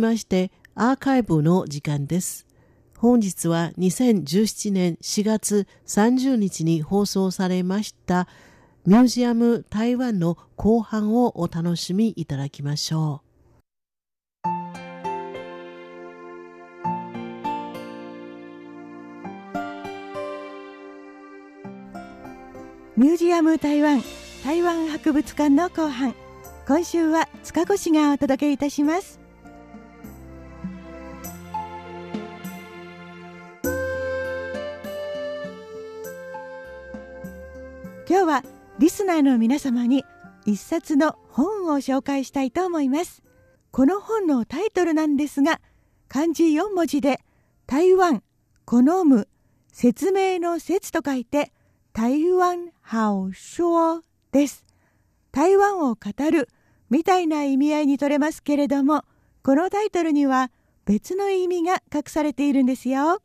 ましてアーカイブの時間です。本日は2017年4月30日に放送されましたミュージアム台湾の後半をお楽しみいただきましょう。ミュージアム台湾台湾博物館の後半今週は塚越がお届けいたします今日はリスナーの皆様に一冊の本を紹介したいと思いますこの本のタイトルなんですが漢字4文字で台湾好む説明の説と書いて台湾好说です。台湾を語るみたいな意味合いにとれますけれども、このタイトルには別の意味が隠されているんですよ。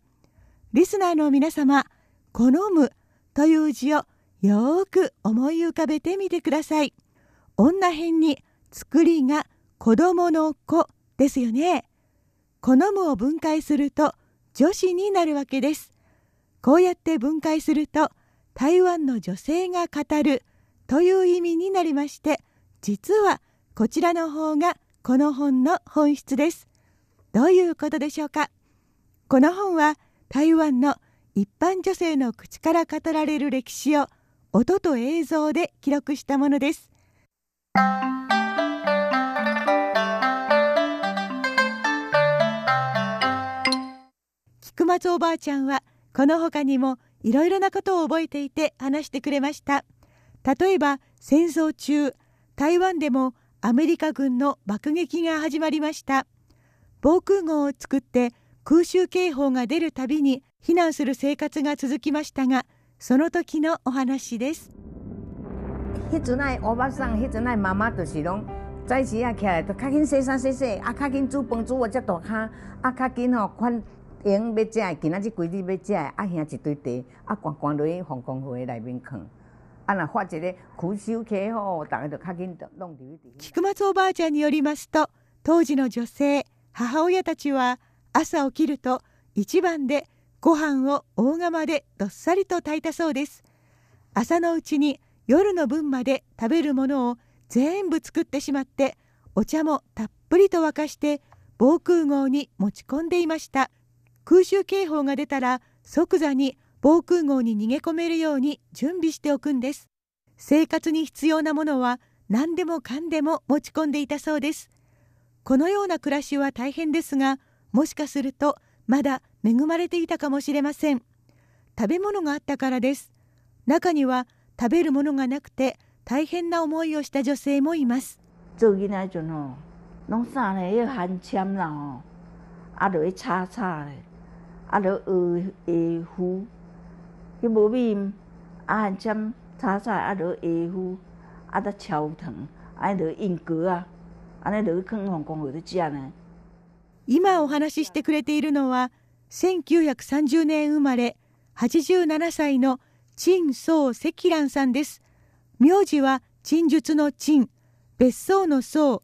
リスナーの皆様、好むという字をよーく思い浮かべてみてください。女編に作りが子供の子ですよね。好むを分解すると女子になるわけです。こうやって分解すると台湾の女性が語るという意味になりまして実はこちらの方がこの本の本質ですどういうことでしょうか？この本は台湾の一般女性の口から語られる歴史を音と映像で記録したものです。菊松おばあちゃんはこの他にもいろいろなことを覚えていて話してくれました。例えば戦争中台湾でもアメリカ軍の爆撃が始まりました。防空壕を作って空襲警報が出るたびに避難する生活が続きましたがその時のお話です迄陣愛おばさん迄陣愛媽媽就是攏早時啊起來就較緊洗衫洗洗啊較緊煮飯煮我只大骹啊較緊吼款用要食，今仔日規日要食，啊兄一堆茶，啊落去防内面发一个苦大家就较紧弄掉。菊松おばあちゃんによりますと、当時の女性、母親たちは朝起きると一番でご飯を大釜でどっさりと炊いたそうです。朝のうちに夜の分まで食べるものを全部作ってしまって、お茶もたっぷりと沸かして防空壕に持ち込んでいました。空襲警報が出たら即座に防空壕に逃げ込めるように準備しておくんです生活に必要なものは何でもかんでも持ち込んでいたそうですこのような暮らしは大変ですがもしかするとまだ恵まれていたかもしれません。食べ物があったからです。中には食べるものがなくて大変な思いをした女性もいます。啊，著学下夫，迄无米，啊，含针炒菜，啊，著下夫，啊，得超糖，啊，著印格啊，安尼著去放香港去食呢。今お話ししてくれているのは1930年生まれ87歳の陳宗積蘭さんです。名字は陳術の陳別荘の荘。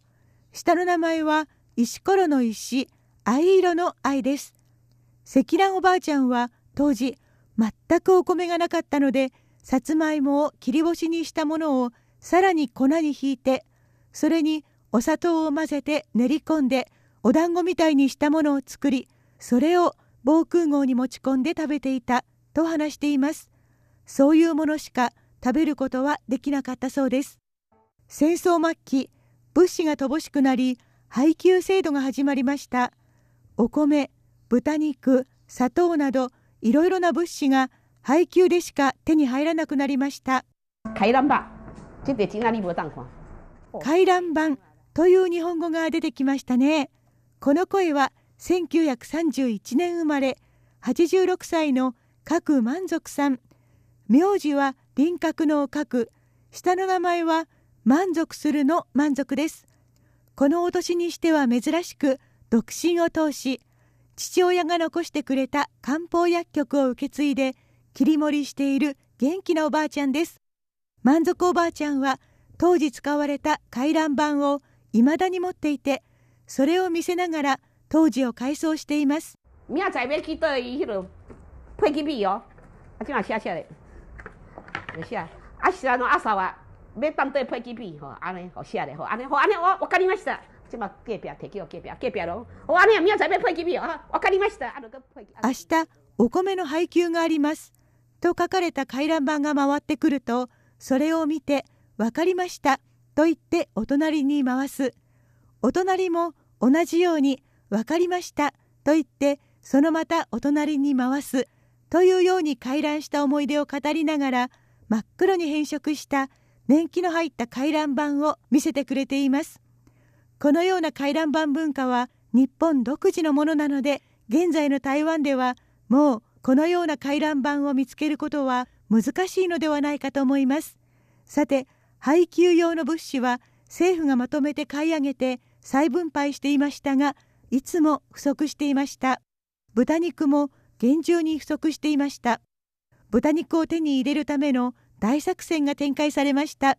下の名前は石ころの石藍色の藍です。積乱おばあちゃんは当時全くお米がなかったのでさつまいもを切り干しにしたものをさらに粉にひいてそれにお砂糖を混ぜて練り込んでお団子みたいにしたものを作りそれを防空壕に持ち込んで食べていたと話しています。そういうものしか食べることはできなかったそうです。戦争末期物資が乏しくなり配給制度が始まりました。お米豚肉砂糖などいろいろな物資が配給でしか手に入らなくなりました。回覧板回覧板という日本語が出てきましたねこの声は1931年生まれ86歳の角満足さん。名字は輪郭の角。下の名前は満足するの満足です。このお年にしては珍しく独身を通し父親が残してくれた漢方薬局を受け継いで切り盛りしている元気なおばあちゃんです。満足おばあちゃんは当時使われた回覧板を未だに持っていてそれを見せながら当時を回想しています。明仔載要去倒伊迄落飞机票哦，啊，即嘛写写咧，袂写，啊是安怎阿嫂啊，要当倒飞机票吼，安尼好写咧，吼，安尼好，安尼我我跟你ました。即嘛隔壁摕去我隔壁，隔壁咯，我安尼明仔要飛機票啊，我跟你ました。あの飛機。明日お米の配給があります。と書かれた回覧板が回ってくるとそれを見て分かりました。と言ってお隣に回すお隣も同じように分かりましたと言ってそのまたお隣に回すというように回覧した思い出を語りながら真っ黒に変色した年季の入った回覧板を見せてくれています。このような回覧板文化は日本独自のものなので現在の台湾ではもうこのような回覧板を見つけることは難しいのではないかと思います。さて配給用の物資は政府がまとめて買い上げて再分配していましたがいつも不足していました。豚肉も厳重に不足していました。豚肉を手に入れるための大作戦が展開されました。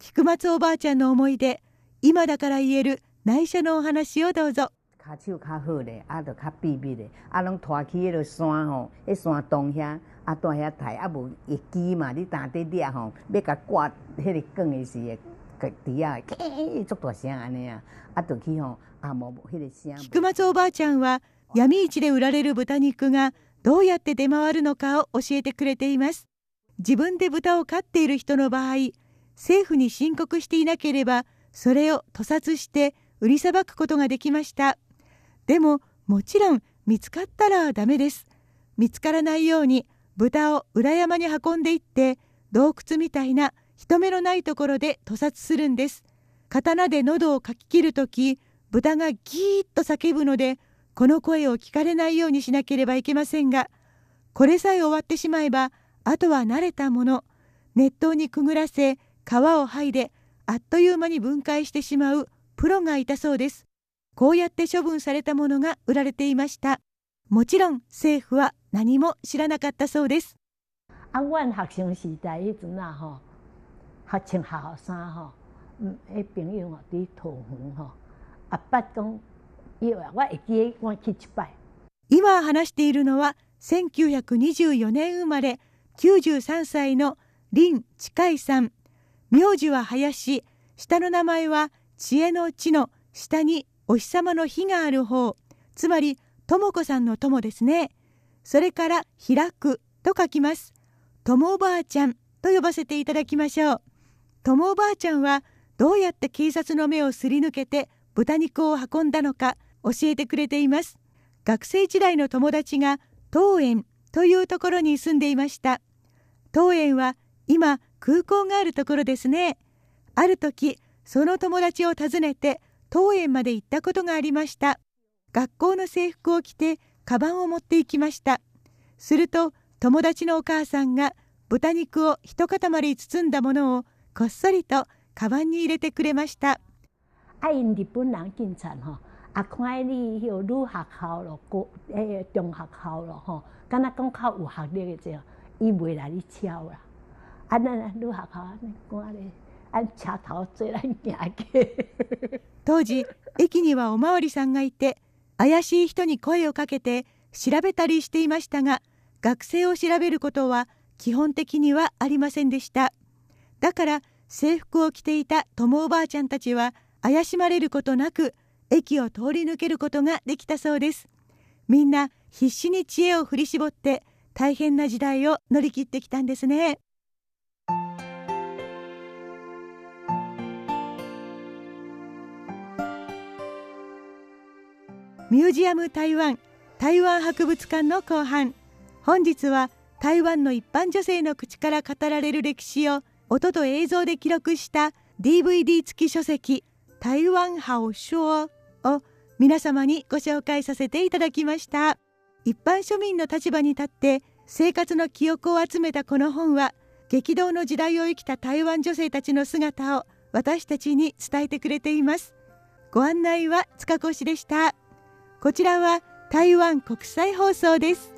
菊松おばあちゃんの思い出今だから言える内緒のお話をどうぞ。骹手较好咧，啊，着较秘密咧，啊，拢拖去迄落山吼，迄山洞遐，啊，住遐刣，啊，无会机嘛，你打底底吼，要甲挂迄个梗的时会，个底啊，嘭，足大声安尼啊，啊，着去吼，啊，无迄个声。菊松おばあちゃんは闇市で売られる豚肉がどうやって出回るのかを教えてくれています。自分で豚を飼っている人の場合政府に申告していなければそれを屠殺して売りさばくことができました。でももちろん見つかったらダメです。見つからないように豚を裏山に運んでいって洞窟みたいな人目のないところで屠殺するんです。刀で喉をかき切るとき豚がギーッと叫ぶのでこの声を聞かれないようにしなければいけませんがこれさえ終わってしまえばあとは慣れたもの。熱湯にくぐらせ皮を剥いであっという間に分解してしまうプロがいたそうです。こうやって処分されたものが売られていました。もちろん政府は何も知らなかったそうです。あ、阮学生時代迄陣啊吼，學穿校衫吼，嗯，迄朋友吼伫桃園吼，啊，捌講，以為我會記我去一擺。今話しているのは1924年生まれ93歳の林近井さん。名字は林。下の名前は知恵の地の下にお日様の日がある方。つまり智子さんの友ですね。それから開くと書きます。友おばあちゃんと呼ばせていただきましょう。友おばあちゃんはどうやって警察の目をすり抜けて豚肉を運んだのか教えてくれています。学生時代の友達が東園というところに住んでいました。東園は今空港があるところですね。ある時その友達を訪ねて当園まで行ったことがありました。学校の制服を着てカバンを持って行きました。すると友達のお母さんが豚肉を一塊包んだものをこっそりとカバンに入れてくれました啊，因日本人警察吼，啊，看你迄个女学校咯，高诶中学校咯吼，敢若讲较有学历诶者，伊袂来你敲啦。啊，咱女学校安尼赶咧，按车頭做咱行去。当時駅にはおまわりさんがいて怪しい人に声をかけて調べたりしていましたが学生を調べることは基本的にはありませんでしただから制服を着ていた友おばあちゃんたちは怪しまれることなく駅を通り抜けることができたそうです。みんな必死に知恵を振り絞って大変な時代を乗り切ってきたんですね。ミュージアム台湾台湾博物館の後半。本日は台湾の一般女性の口から語られる歴史を音と映像で記録した DVD 付き書籍「台湾好说」を皆様にご紹介させていただきました。一般庶民の立場に立って生活の記憶を集めたこの本は激動の時代を生きた台湾女性たちの姿を私たちに伝えてくれています。ご案内は塚越でした。こちらは台湾国際放送です。